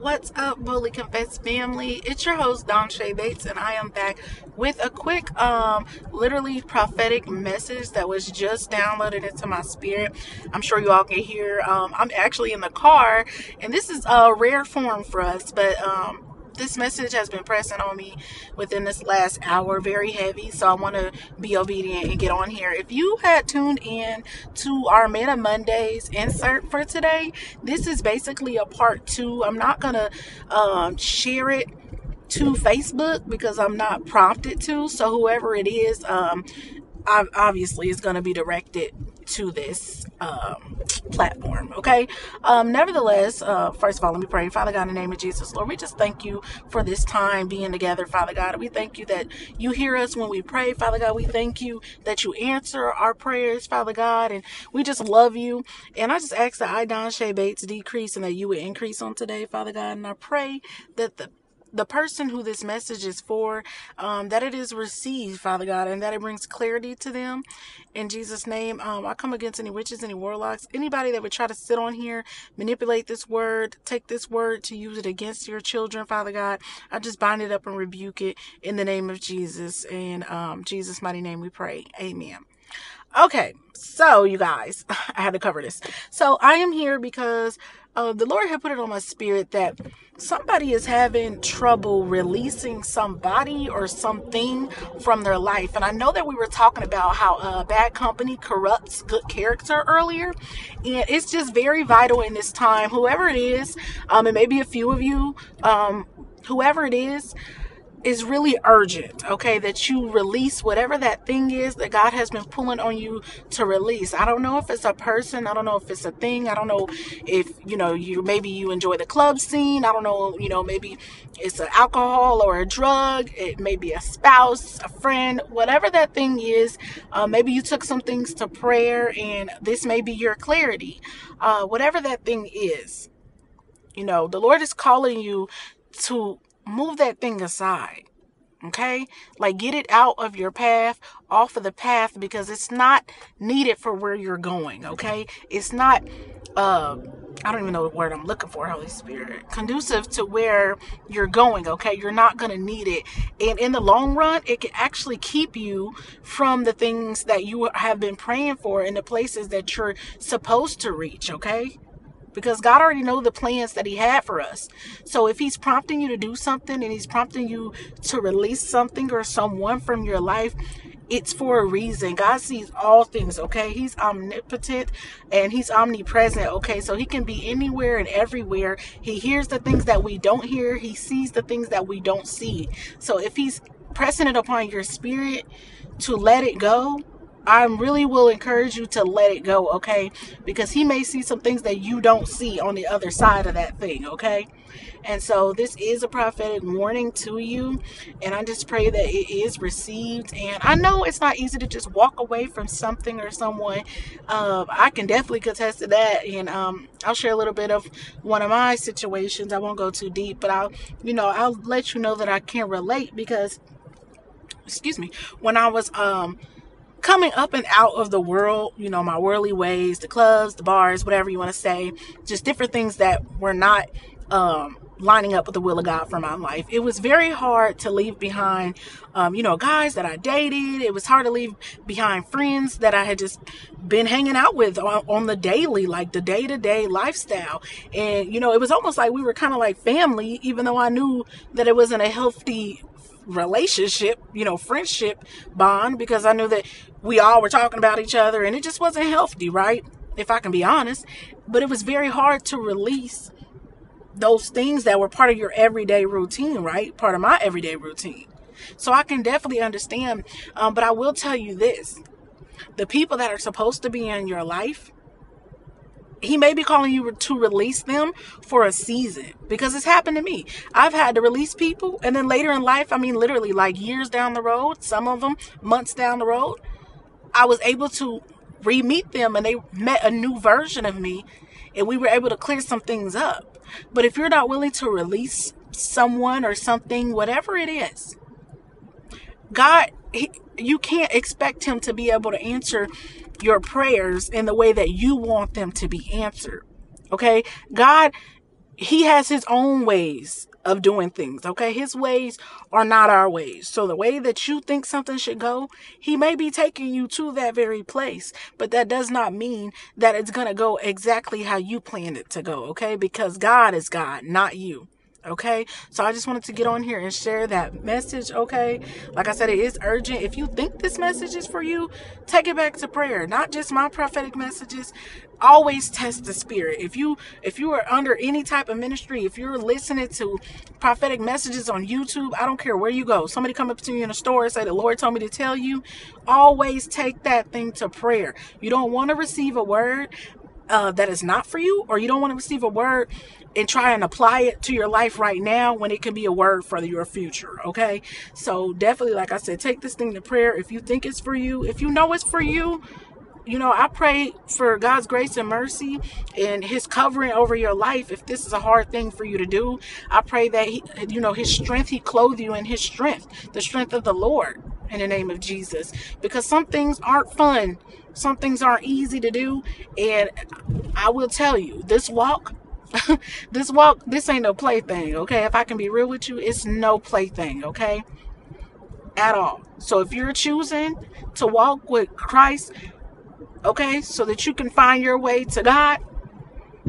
What's up, Boldly Confess family? It's your host, Don Shay Bates, and I am back with a quick, um, literally prophetic message that was just downloaded into my spirit. I'm sure you all can hear. Um, I'm actually in the car, and this is a rare form for us, but um, this message has been pressing on me within this last hour, very heavy. So I want to be obedient and get on here. If you had tuned in to our Manna Mondays insert for today, this is basically a part two. I'm not going to um, share it to Facebook because I'm not prompted to. So whoever it is, um, obviously is going to be directed to this um, platform. Okay. Um, nevertheless, uh, first of all, let me pray. Father God, in the name of Jesus, Lord, we just thank you for this time being together, Father God. We thank you that you hear us when we pray, Father God. We thank you that you answer our prayers, Father God, and we just love you. And I just ask that I, Don Shay Bates, decrease and that you would increase on today, Father God. And I pray that the the person who this message is for, um, that it is received, Father God, and that it brings clarity to them. In Jesus' name, um, I come against any witches, any warlocks, anybody that would try to sit on here, manipulate this word, take this word to use it against your children, Father God. I just bind it up and rebuke it in the name of Jesus. In um, Jesus' mighty name we pray. Amen. Okay, so you guys, I had to cover this. So I am here because uh, the Lord had put it on my spirit that somebody is having trouble releasing somebody or something from their life. And I know that we were talking about how uh, bad company corrupts good character earlier. And it's just very vital in this time. Whoever it is, um, and maybe a few of you, um, whoever it is, is really urgent, okay? That you release whatever that thing is that God has been pulling on you to release. I don't know if it's a person, I don't know if it's a thing, I don't know if, you know, you maybe you enjoy the club scene, I don't know, you know, maybe it's an alcohol or a drug, it may be a spouse, a friend, whatever that thing is. Uh, maybe you took some things to prayer and this may be your clarity. Uh, whatever that thing is, you know, the Lord is calling you to move that thing aside. Okay? Like get it out of your path, off of the path because it's not needed for where you're going, okay? It's not uh I don't even know the word I'm looking for, Holy Spirit. Conducive to where you're going, okay? You're not going to need it. And in the long run, it can actually keep you from the things that you have been praying for in the places that you're supposed to reach, okay? Because God already know the plans that he had for us. So if he's prompting you to do something and he's prompting you to release something or someone from your life, it's for a reason. God sees all things, okay? He's omnipotent and he's omnipresent, okay? So he can be anywhere and everywhere. He hears the things that we don't hear, he sees the things that we don't see. So if he's pressing it upon your spirit to let it go, I really will encourage you to let it go, okay? Because he may see some things that you don't see on the other side of that thing, okay? And so this is a prophetic warning to you, and I just pray that it is received. And I know it's not easy to just walk away from something or someone. Um, I can definitely contest to that, and um, I'll share a little bit of one of my situations. I won't go too deep, but I'll, you know, I'll let you know that I can relate because, excuse me, when I was um coming up and out of the world, you know, my worldly ways, the clubs, the bars, whatever you want to say, just different things that were not um, lining up with the will of God for my life. It was very hard to leave behind, um, you know, guys that I dated. It was hard to leave behind friends that I had just been hanging out with on, on the daily, like the day to day lifestyle. And, you know, it was almost like we were kind of like family, even though I knew that it wasn't a healthy relationship, you know, friendship bond because I knew that we all were talking about each other and it just wasn't healthy, right? If I can be honest. But it was very hard to release those things that were part of your everyday routine, right? Part of my everyday routine. So I can definitely understand. Um, but I will tell you this the people that are supposed to be in your life, he may be calling you to release them for a season because it's happened to me. I've had to release people, and then later in life, I mean, literally like years down the road, some of them months down the road, I was able to re meet them and they met a new version of me, and we were able to clear some things up. But if you're not willing to release someone or something, whatever it is, God, he, you can't expect Him to be able to answer your prayers in the way that you want them to be answered. Okay? God he has his own ways of doing things, okay? His ways are not our ways. So the way that you think something should go, he may be taking you to that very place, but that does not mean that it's going to go exactly how you planned it to go, okay? Because God is God, not you. Okay, so I just wanted to get on here and share that message. Okay, like I said, it is urgent. If you think this message is for you, take it back to prayer, not just my prophetic messages. Always test the spirit. If you if you are under any type of ministry, if you're listening to prophetic messages on YouTube, I don't care where you go. Somebody come up to you in a store and say, The Lord told me to tell you, always take that thing to prayer. You don't want to receive a word uh, that is not for you, or you don't want to receive a word and try and apply it to your life right now when it can be a word for your future. Okay. So definitely, like I said, take this thing to prayer. If you think it's for you, if you know it's for you, you know, I pray for God's grace and mercy and His covering over your life. If this is a hard thing for you to do, I pray that He, you know, His strength, He clothe you in His strength, the strength of the Lord in the name of Jesus. Because some things aren't fun, some things aren't easy to do. And I will tell you, this walk, this walk, this ain't no plaything, okay? If I can be real with you, it's no plaything, okay? At all. So if you're choosing to walk with Christ, okay, so that you can find your way to God,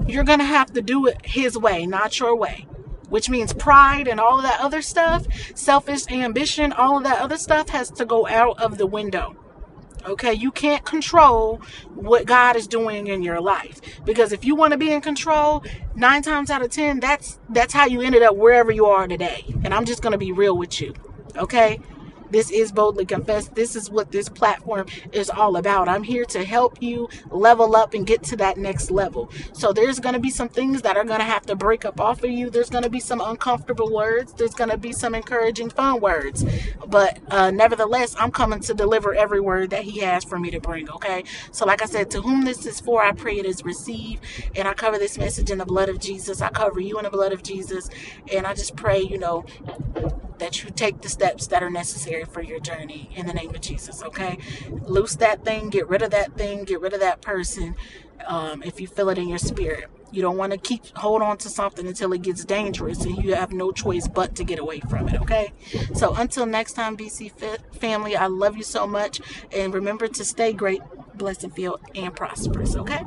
you're going to have to do it His way, not your way. Which means pride and all of that other stuff, selfish ambition, all of that other stuff has to go out of the window. Okay, you can't control what God is doing in your life because if you want to be in control, nine times out of ten, that's that's how you ended up wherever you are today. And I'm just gonna be real with you. Okay, this is Boldly Confess. This is what this platform is all about. I'm here to help you level up and get to that next level. So there's going to be some things that are going to have to break up off of you. There's going to be some uncomfortable words. There's going to be some encouraging, fun words. But uh, nevertheless, I'm coming to deliver every word that He has for me to bring. Okay. So, like I said, to whom this is for, I pray it is received. And I cover this message in the blood of Jesus. I cover you in the blood of Jesus. And I just pray, you know, that you take the steps that are necessary for your journey in the name of Jesus, okay? Loose that thing, get rid of that thing, get rid of that person um, if you feel it in your spirit. You don't want to keep hold on to something until it gets dangerous and you have no choice but to get away from it, okay? So until next time, BC family, I love you so much. And remember to stay great, blessed, and filled, and prosperous, okay?